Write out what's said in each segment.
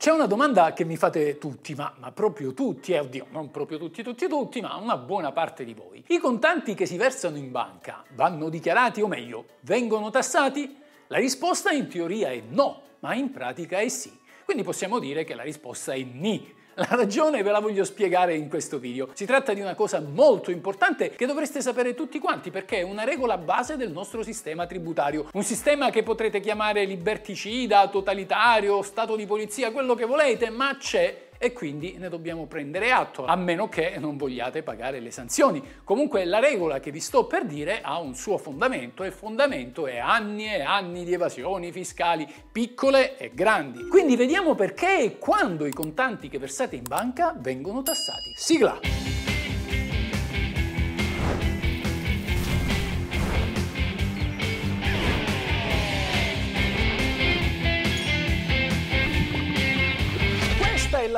C'è una domanda che mi fate tutti, ma, ma proprio tutti, eh, oddio, non proprio tutti, tutti, tutti, ma una buona parte di voi. I contanti che si versano in banca vanno dichiarati o meglio, vengono tassati? La risposta in teoria è no, ma in pratica è sì. Quindi possiamo dire che la risposta è ni. La ragione ve la voglio spiegare in questo video. Si tratta di una cosa molto importante che dovreste sapere tutti quanti perché è una regola base del nostro sistema tributario. Un sistema che potrete chiamare liberticida, totalitario, stato di polizia, quello che volete, ma c'è e quindi ne dobbiamo prendere atto, a meno che non vogliate pagare le sanzioni. Comunque la regola che vi sto per dire ha un suo fondamento e il fondamento è anni e anni di evasioni fiscali, piccole e grandi. Quindi vediamo perché e quando i contanti che versate in banca vengono tassati. Sigla!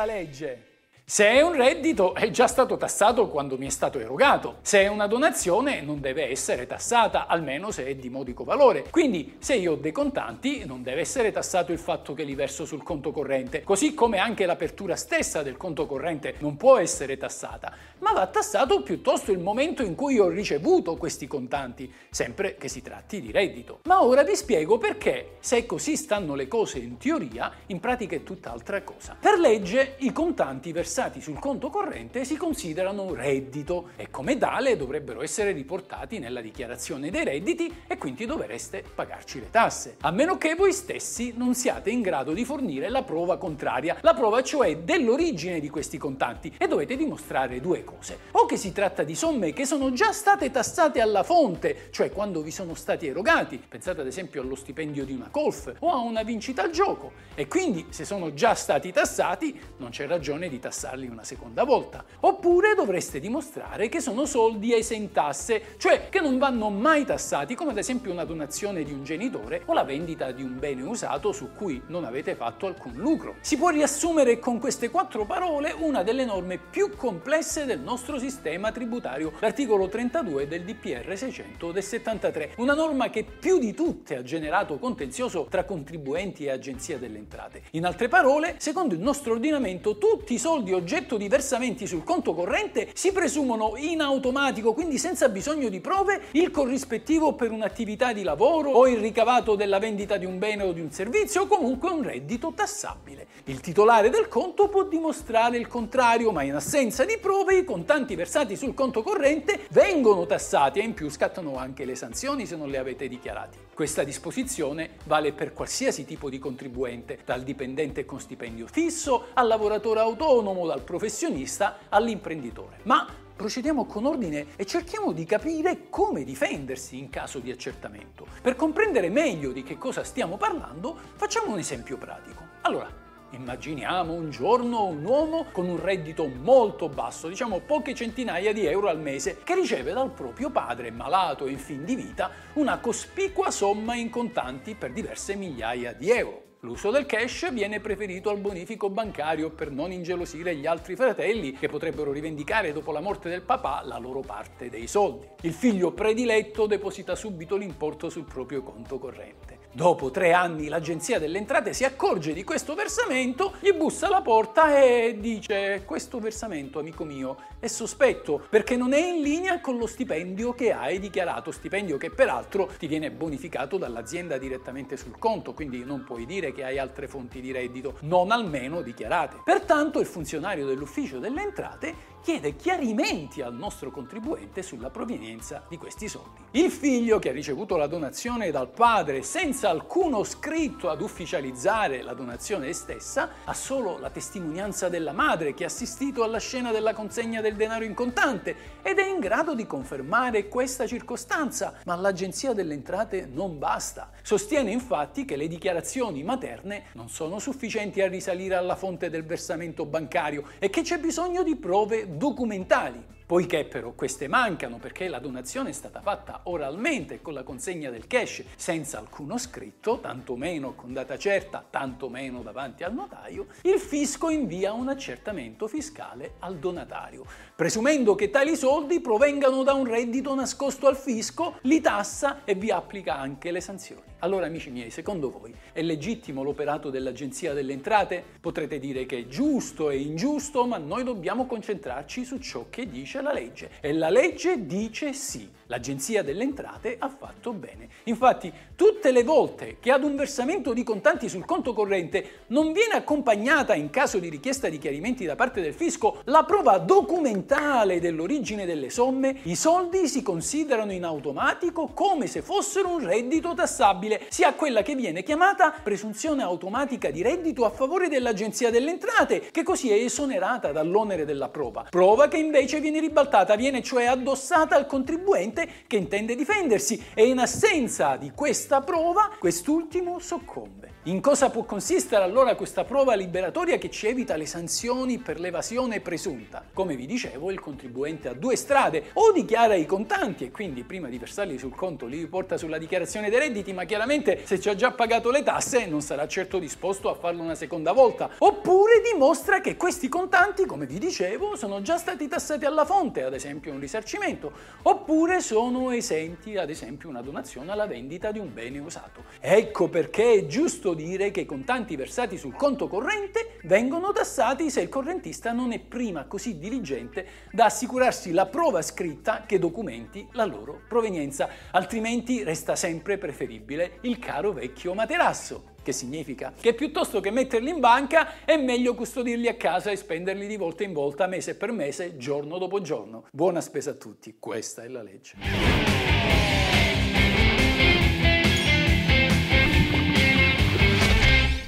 La legge. Se è un reddito è già stato tassato quando mi è stato erogato. Se è una donazione non deve essere tassata, almeno se è di modico valore. Quindi se io ho dei contanti non deve essere tassato il fatto che li verso sul conto corrente, così come anche l'apertura stessa del conto corrente non può essere tassata, ma va tassato piuttosto il momento in cui ho ricevuto questi contanti, sempre che si tratti di reddito. Ma ora vi spiego perché, se così stanno le cose in teoria, in pratica è tutt'altra cosa. Per legge i contanti versati versati sul conto corrente si considerano reddito e come tale dovrebbero essere riportati nella dichiarazione dei redditi e quindi dovreste pagarci le tasse. A meno che voi stessi non siate in grado di fornire la prova contraria, la prova cioè dell'origine di questi contanti e dovete dimostrare due cose. O che si tratta di somme che sono già state tassate alla fonte, cioè quando vi sono stati erogati, pensate ad esempio allo stipendio di una golf o a una vincita al gioco, e quindi se sono già stati tassati non c'è ragione di tassare tassarli una seconda volta. Oppure dovreste dimostrare che sono soldi esentasse, cioè che non vanno mai tassati, come ad esempio una donazione di un genitore o la vendita di un bene usato su cui non avete fatto alcun lucro. Si può riassumere con queste quattro parole una delle norme più complesse del nostro sistema tributario, l'articolo 32 del DPR 600 del 73, una norma che più di tutte ha generato contenzioso tra contribuenti e agenzia delle entrate. In altre parole, secondo il nostro ordinamento, tutti i soldi oggetto di versamenti sul conto corrente si presumono in automatico, quindi senza bisogno di prove, il corrispettivo per un'attività di lavoro o il ricavato della vendita di un bene o di un servizio o comunque un reddito tassabile. Il titolare del conto può dimostrare il contrario, ma in assenza di prove i contanti versati sul conto corrente vengono tassati e in più scattano anche le sanzioni se non le avete dichiarati. Questa disposizione vale per qualsiasi tipo di contribuente, dal dipendente con stipendio fisso al lavoratore autonomo, dal professionista all'imprenditore. Ma procediamo con ordine e cerchiamo di capire come difendersi in caso di accertamento. Per comprendere meglio di che cosa stiamo parlando, facciamo un esempio pratico. Allora, Immaginiamo un giorno un uomo con un reddito molto basso, diciamo poche centinaia di euro al mese, che riceve dal proprio padre, malato e in fin di vita, una cospicua somma in contanti per diverse migliaia di euro. L'uso del cash viene preferito al bonifico bancario per non ingelosire gli altri fratelli che potrebbero rivendicare dopo la morte del papà la loro parte dei soldi. Il figlio prediletto deposita subito l'importo sul proprio conto corrente. Dopo tre anni l'agenzia delle entrate si accorge di questo versamento, gli bussa alla porta e dice questo versamento, amico mio, è sospetto perché non è in linea con lo stipendio che hai dichiarato, stipendio che peraltro ti viene bonificato dall'azienda direttamente sul conto, quindi non puoi dire che hai altre fonti di reddito, non almeno dichiarate. Pertanto il funzionario dell'ufficio delle entrate chiede chiarimenti al nostro contribuente sulla provenienza di questi soldi. Il figlio che ha ricevuto la donazione dal padre senza alcuno scritto ad ufficializzare la donazione stessa ha solo la testimonianza della madre che ha assistito alla scena della consegna del denaro in contante ed è in grado di confermare questa circostanza, ma l'Agenzia delle Entrate non basta. Sostiene infatti che le dichiarazioni materne non sono sufficienti a risalire alla fonte del versamento bancario e che c'è bisogno di prove documentali Poiché però queste mancano perché la donazione è stata fatta oralmente con la consegna del cash senza alcuno scritto, tantomeno con data certa, tantomeno davanti al notaio, il fisco invia un accertamento fiscale al donatario. Presumendo che tali soldi provengano da un reddito nascosto al fisco, li tassa e vi applica anche le sanzioni. Allora amici miei, secondo voi è legittimo l'operato dell'Agenzia delle Entrate? Potrete dire che è giusto e ingiusto, ma noi dobbiamo concentrarci su ciò che dice la legge. E la legge dice sì. L'Agenzia delle Entrate ha fatto bene. Infatti, tutte le volte che ad un versamento di contanti sul conto corrente non viene accompagnata, in caso di richiesta di chiarimenti da parte del fisco, la prova documentale dell'origine delle somme, i soldi si considerano in automatico come se fossero un reddito tassabile, sia quella che viene chiamata presunzione automatica di reddito a favore dell'Agenzia delle Entrate, che così è esonerata dall'onere della prova. Prova che invece viene ribaltata, viene cioè addossata al contribuente che intende difendersi e in assenza di questa prova quest'ultimo soccombe. In cosa può consistere allora questa prova liberatoria che ci evita le sanzioni per l'evasione presunta? Come vi dicevo, il contribuente ha due strade, o dichiara i contanti e quindi prima di versarli sul conto li riporta sulla dichiarazione dei redditi, ma chiaramente se ci ha già pagato le tasse non sarà certo disposto a farlo una seconda volta, oppure dimostra che questi contanti, come vi dicevo, sono già stati tassati alla fonte, ad esempio un risarcimento, oppure sono esenti, ad esempio una donazione alla vendita di un bene usato. Ecco perché è giusto dire che i contanti versati sul conto corrente vengono tassati se il correntista non è prima così diligente da assicurarsi la prova scritta che documenti la loro provenienza, altrimenti resta sempre preferibile il caro vecchio materasso. Che significa? Che piuttosto che metterli in banca è meglio custodirli a casa e spenderli di volta in volta, mese per mese, giorno dopo giorno. Buona spesa a tutti, questa è la legge.